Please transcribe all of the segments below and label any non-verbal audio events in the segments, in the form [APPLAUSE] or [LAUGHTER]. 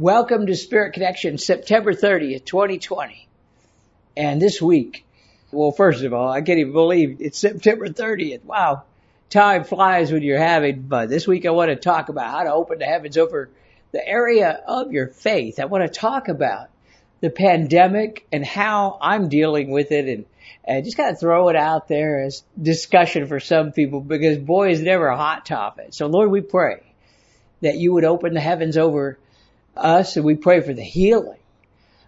Welcome to Spirit Connection, September 30th, 2020. And this week, well, first of all, I can't even believe it's September 30th. Wow. Time flies when you're having fun. This week I want to talk about how to open the heavens over the area of your faith. I want to talk about the pandemic and how I'm dealing with it and, and just kind of throw it out there as discussion for some people because boy is never a hot topic. So Lord, we pray that you would open the heavens over us and we pray for the healing.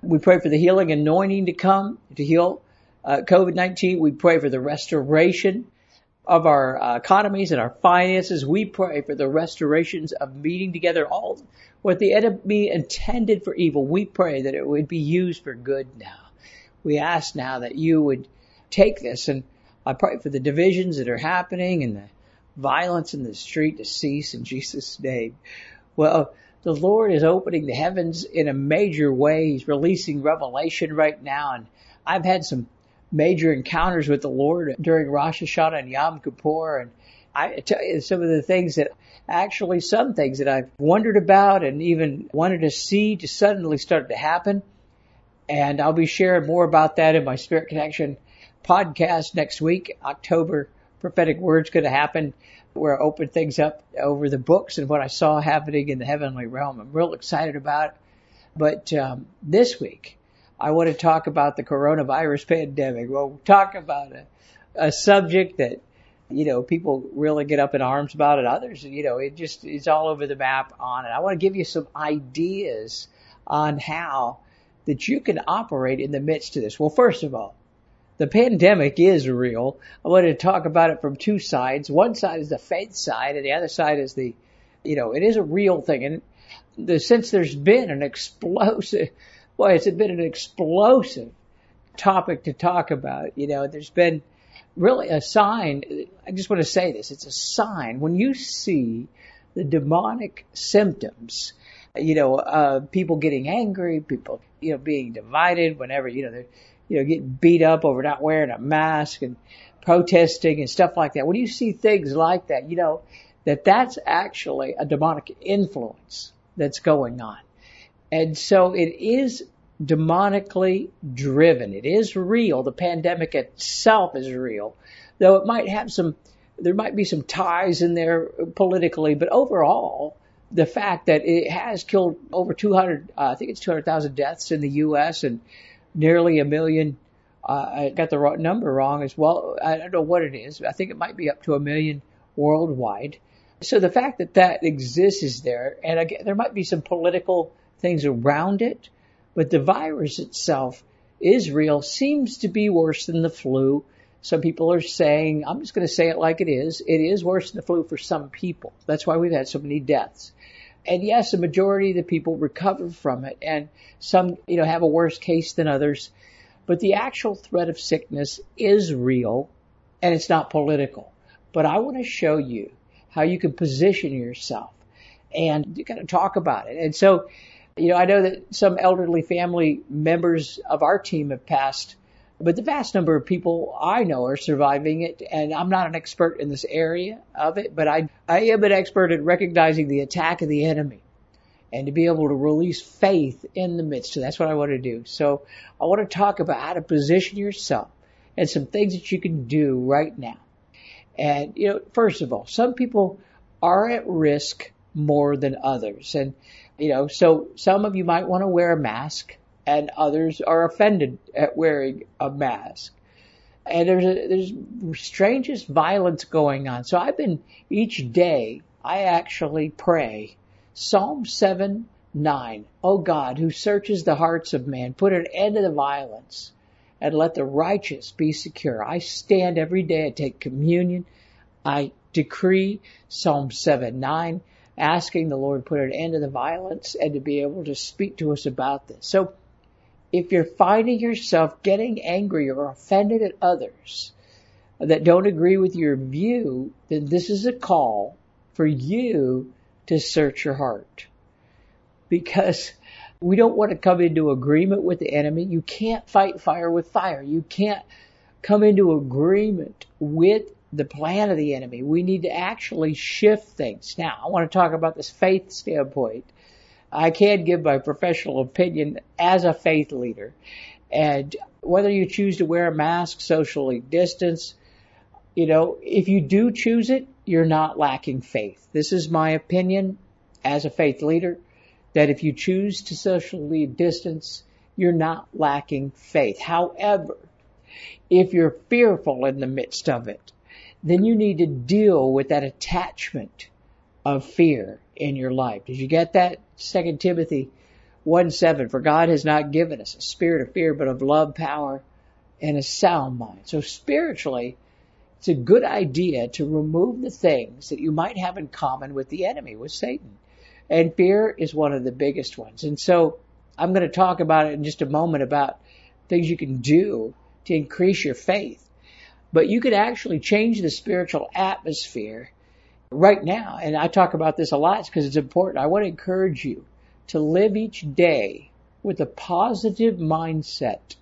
We pray for the healing anointing to come to heal uh, COVID-19. We pray for the restoration of our uh, economies and our finances. We pray for the restorations of meeting together all what the enemy intended for evil. We pray that it would be used for good now. We ask now that you would take this and I pray for the divisions that are happening and the violence in the street to cease in Jesus' name. Well, the Lord is opening the heavens in a major way. He's releasing revelation right now. And I've had some major encounters with the Lord during Rosh Hashanah and Yom Kippur. And I tell you some of the things that actually some things that I've wondered about and even wanted to see just suddenly started to happen. And I'll be sharing more about that in my Spirit Connection podcast next week. October prophetic word's going to happen where I open things up over the books and what I saw happening in the heavenly realm. I'm real excited about it. But um, this week, I want to talk about the coronavirus [LAUGHS] pandemic. We'll talk about a, a subject that, you know, people really get up in arms about and Others, you know, it just is all over the map on it. I want to give you some ideas on how that you can operate in the midst of this. Well, first of all, the pandemic is real. I want to talk about it from two sides. One side is the faith side, and the other side is the, you know, it is a real thing. And the since there's been an explosive, [LAUGHS] boy, it's been an explosive topic to talk about. You know, there's been really a sign. I just want to say this: it's a sign when you see the demonic symptoms. You know, uh, people getting angry, people, you know, being divided whenever, you know, they're you know, getting beat up over not wearing a mask and protesting and stuff like that. When you see things like that, you know that that's actually a demonic influence that's going on. And so it is demonically driven. It is real. The pandemic itself is real, though it might have some, there might be some ties in there politically, but overall, the fact that it has killed over 200, uh, I think it's 200,000 deaths in the U.S. and nearly a million. Uh, I got the wrong number wrong as well. I don't know what it is. I think it might be up to a million worldwide. So the fact that that exists is there, and again, there might be some political things around it, but the virus itself is real. Seems to be worse than the flu. Some people are saying, I'm just going to say it like it is. It is worse than the flu for some people. That's why we've had so many deaths. And yes, the majority of the people recover from it and some, you know, have a worse case than others. But the actual threat of sickness is real and it's not political. But I want to show you how you can position yourself and you got to talk about it. And so, you know, I know that some elderly family members of our team have passed but the vast number of people I know are surviving it, and I'm not an expert in this area of it, but I, I am an expert at recognizing the attack of the enemy and to be able to release faith in the midst of that's what I want to do. So I want to talk about how to position yourself and some things that you can do right now. And, you know, first of all, some people are at risk more than others. And, you know, so some of you might want to wear a mask and others are offended at wearing a mask. And there's a, there's strangest violence going on. So I've been each day I actually pray Psalm 7 9. Oh God, who searches the hearts of man, put an end to the violence and let the righteous be secure. I stand every day, I take communion, I decree Psalm 7 9, asking the Lord put an end to the violence and to be able to speak to us about this. So if you're finding yourself getting angry or offended at others that don't agree with your view, then this is a call for you to search your heart. Because we don't want to come into agreement with the enemy. You can't fight fire with fire. You can't come into agreement with the plan of the enemy. We need to actually shift things. Now, I want to talk about this faith standpoint. I can give my professional opinion as a faith leader. And whether you choose to wear a mask, socially distance, you know, if you do choose it, you're not lacking faith. This is my opinion as a faith leader that if you choose to socially distance, you're not lacking faith. However, if you're fearful in the midst of it, then you need to deal with that attachment of fear in your life. Did you get that? Second Timothy 1 7. For God has not given us a spirit of fear, but of love, power, and a sound mind. So spiritually, it's a good idea to remove the things that you might have in common with the enemy, with Satan. And fear is one of the biggest ones. And so I'm going to talk about it in just a moment about things you can do to increase your faith. But you could actually change the spiritual atmosphere right now. And I talk about this a lot because it's important. I want to encourage you to live each day with a positive mindset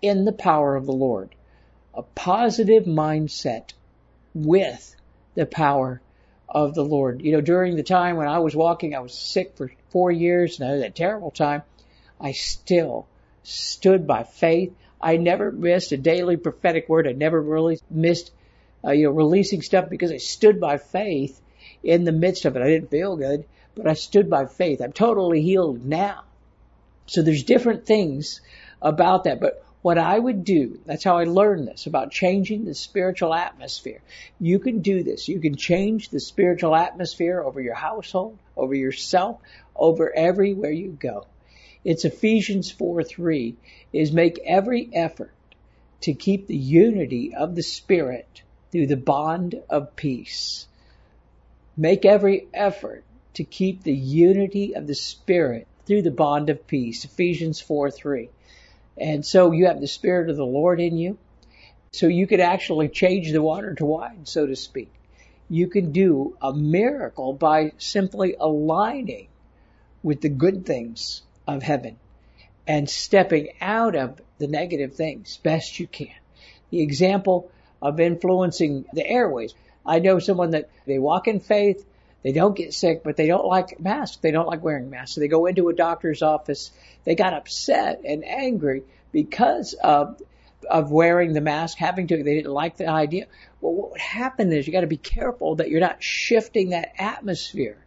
in the power of the Lord. A positive mindset with the power of the Lord. You know, during the time when I was walking, I was sick for four years and I had a terrible time. I still stood by faith. I never missed a daily prophetic word. I never really missed, uh, you know, releasing stuff because I stood by faith in the midst of it. I didn't feel good, but I stood by faith. I'm totally healed now. So there's different things about that, but what I would do, that's how I learned this about changing the spiritual atmosphere. You can do this. You can change the spiritual atmosphere over your household, over yourself, over everywhere you go. It's Ephesians 4 3 is make every effort to keep the unity of the Spirit through the bond of peace. Make every effort to keep the unity of the Spirit through the bond of peace. Ephesians 4 3. And so you have the Spirit of the Lord in you. So you could actually change the water to wine, so to speak. You can do a miracle by simply aligning with the good things of heaven and stepping out of the negative things best you can. The example of influencing the airways. I know someone that they walk in faith, they don't get sick, but they don't like masks. They don't like wearing masks. So they go into a doctor's office. They got upset and angry because of of wearing the mask, having to, they didn't like the idea. Well, what would happen is you got to be careful that you're not shifting that atmosphere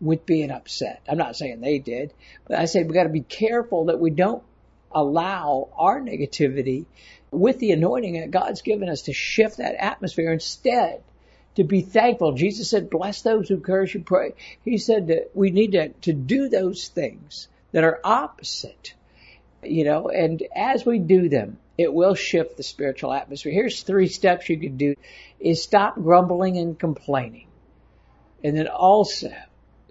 with being upset. I'm not saying they did, but I said we got to be careful that we don't allow our negativity with the anointing that God's given us to shift that atmosphere instead to be thankful. Jesus said, bless those who curse you, pray. He said that we need to, to do those things that are opposite, you know, and as we do them, it will shift the spiritual atmosphere. Here's three steps you can do is stop grumbling and complaining. And then also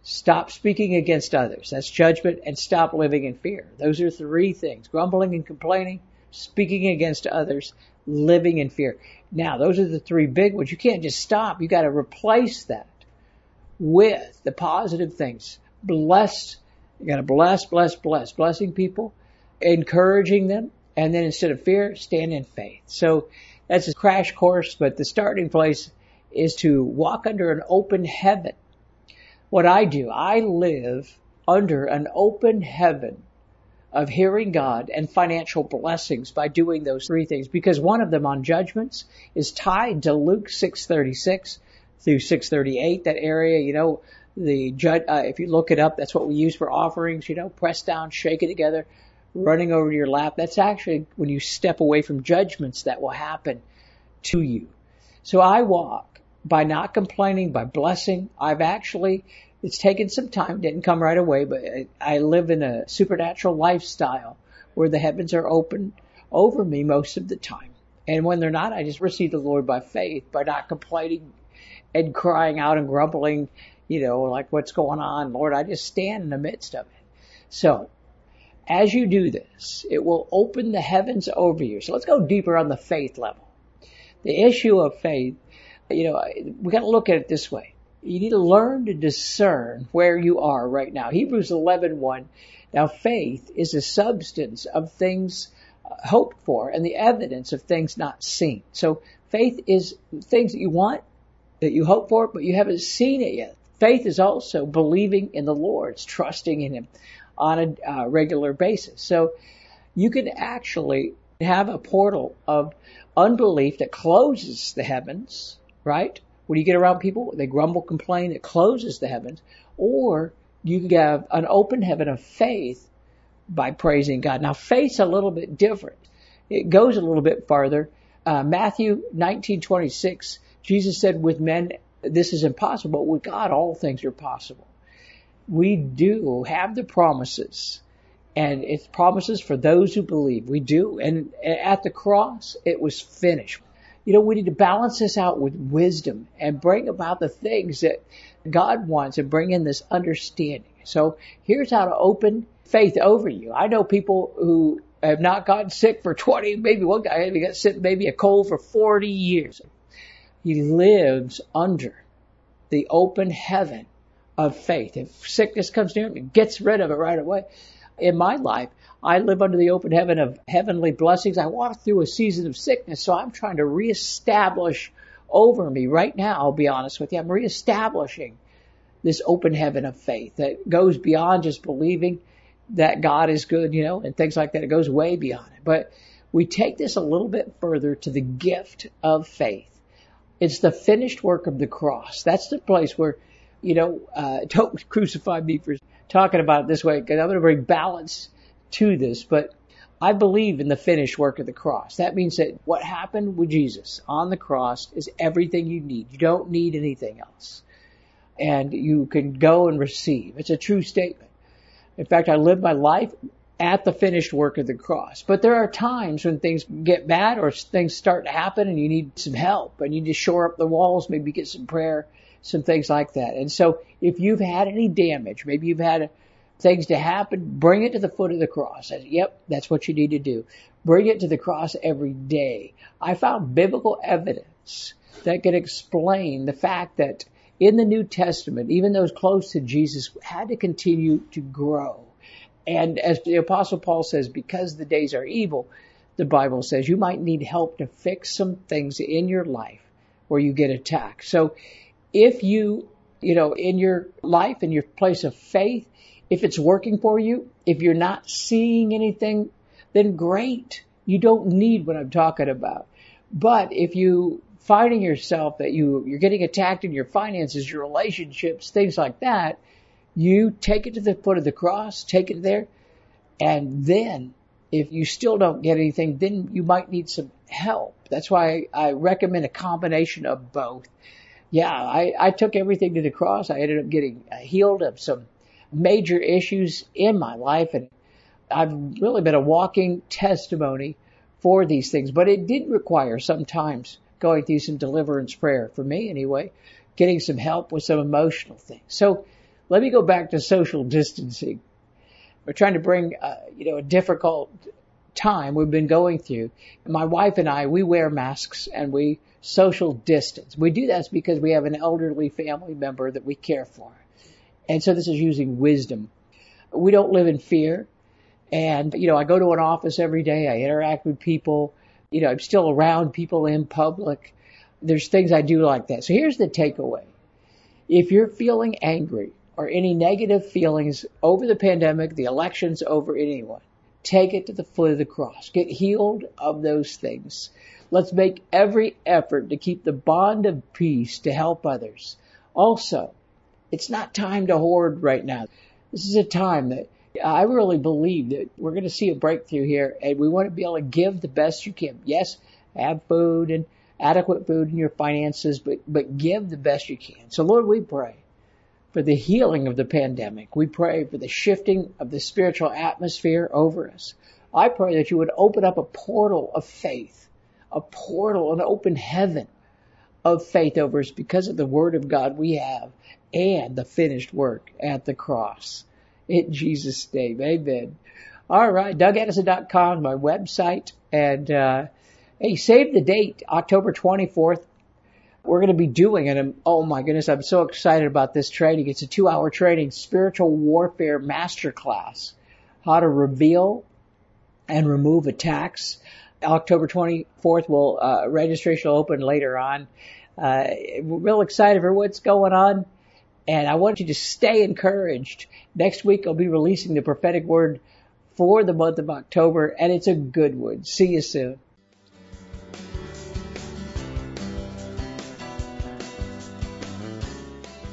Stop speaking against others. That's judgment and stop living in fear. Those are three things. Grumbling and complaining, speaking against others, living in fear. Now, those are the three big ones. You can't just stop. You got to replace that with the positive things. Bless. You got to bless, bless, bless. Blessing people, encouraging them, and then instead of fear, stand in faith. So that's a crash course, but the starting place is to walk under an open heaven what I do, I live under an open heaven of hearing God and financial blessings by doing those three things because one of them on judgments is tied to Luke 636 through 638 that area you know the judge uh, if you look it up that's what we use for offerings you know press down shake it together running over to your lap that's actually when you step away from judgments that will happen to you so I walk by not complaining, by blessing. I've actually, it's taken some time, didn't come right away, but I live in a supernatural lifestyle where the heavens are open over me most of the time. And when they're not, I just receive the Lord by faith, by not complaining and crying out and grumbling, you know, like what's going on, Lord. I just stand in the midst of it. So as you do this, it will open the heavens over you. So let's go deeper on the faith level. The issue of faith, you know, we got to look at it this way. You need to learn to discern where you are right now. Hebrews 11:1. Now faith is the substance of things uh, hoped for and the evidence of things not seen. So faith is things that you want, that you hope for, but you haven't seen it yet. Faith is also believing in the Lord, it's trusting in Him on a uh, regular basis. So you can actually have a portal of unbelief that closes the heavens, right? When you get around people, they grumble, complain, it closes the heavens. Or you can have an open heaven of faith by praising God. Now, faith's a little bit different. It goes a little bit farther. Uh, Matthew 19:26, Jesus said, "With men this is impossible, with God all things are possible." We do have the promises and it's promises for those who believe. We do. And at the cross, it was finished. You know, we need to balance this out with wisdom and bring about the things that God wants and bring in this understanding. So here's how to open faith over you. I know people who have not gotten sick for 20, maybe one guy has got sick, maybe a cold for 40 years. He lives under the open heaven of faith. If sickness comes near him, he gets rid of it right away in my life. I live under the open heaven of heavenly blessings. I walk through a season of sickness, so I'm trying to reestablish over me right now. I'll be honest with you. I'm reestablishing this open heaven of faith that goes beyond just believing that God is good, you know, and things like that. It goes way beyond it. But we take this a little bit further to the gift of faith. It's the finished work of the cross. That's the place where, you know, uh, [LAUGHS] don't crucify me for talking about it this way because I'm going to bring balance to this, but I believe in the finished work of the cross. That means that what happened with Jesus on the cross is everything you need. You don't need anything else. And you can go and receive. It's a true statement. In fact, I live my life at the finished work of the cross. But there are times when things get bad or things start to happen and you need some help and you need to shore up the walls, maybe get some prayer some things like that. And so if you've had any damage, maybe you've had things to happen, bring it to the foot of the cross. yep, that's what you need to do. Bring it to the cross every day. I found biblical evidence that could explain the fact that in the New Testament, even those close to Jesus had to continue to grow. And as the apostle Paul says, because the days are evil, the Bible says you might need help to fix some things in your life where you get attacked. So if you, you know, in your life, in your place of faith, if it's working for you, if you're not seeing anything, then great. You don't need what I'm talking about. But if you finding yourself that you, you're getting attacked in your finances, your relationships, things like that, you take it to the foot of the cross, take it there, and then if you still don't get anything, then you might need some help. That's why I recommend a combination of both yeah, I, I took everything to the cross. I ended up getting healed of some major issues in my life, and I've really been a walking testimony for these things. But it did require sometimes going through some deliverance prayer for me anyway, getting some help with some emotional things. So let me go back to social distancing. We're trying to bring, uh, you know, a difficult time we've been going through. My wife and I, we wear masks and we social distance. We do that because we have an elderly family member that we care for. And so this is using wisdom. We don't live in fear. And, you know, I go to an office every day. I interact with people. You know, I'm still around people in public. There's things I do like that. So here's the takeaway. If you're feeling angry or any negative feelings over the pandemic, the elections, over anyone, take it to the foot of the cross. Get healed of those things. Let's make every effort to keep the bond of peace to help others. Also, it's not time to hoard right now. This is a time that I really believe that we're going to see a breakthrough here and we want to be able to give the best you can. Yes, have food and adequate food in your finances, but, but give the best you can. So Lord, we pray for the healing of the pandemic. We pray for the shifting of the spiritual atmosphere over us. I pray that you would open up a portal of faith a portal, an open heaven of faith over us because of the Word of God we have and the finished work at the cross. In Jesus' name, amen. All right, DougAddison.com, my website, and uh, hey, save the date, October 24th. We're going to be doing it. Oh my goodness, I'm so excited about this training. It's a two-hour training, spiritual warfare masterclass, how to reveal and remove attacks. October 24th will uh, registration will open later on. Uh, we're real excited for what's going on, and I want you to stay encouraged. Next week I'll be releasing the prophetic word for the month of October, and it's a good one. See you soon.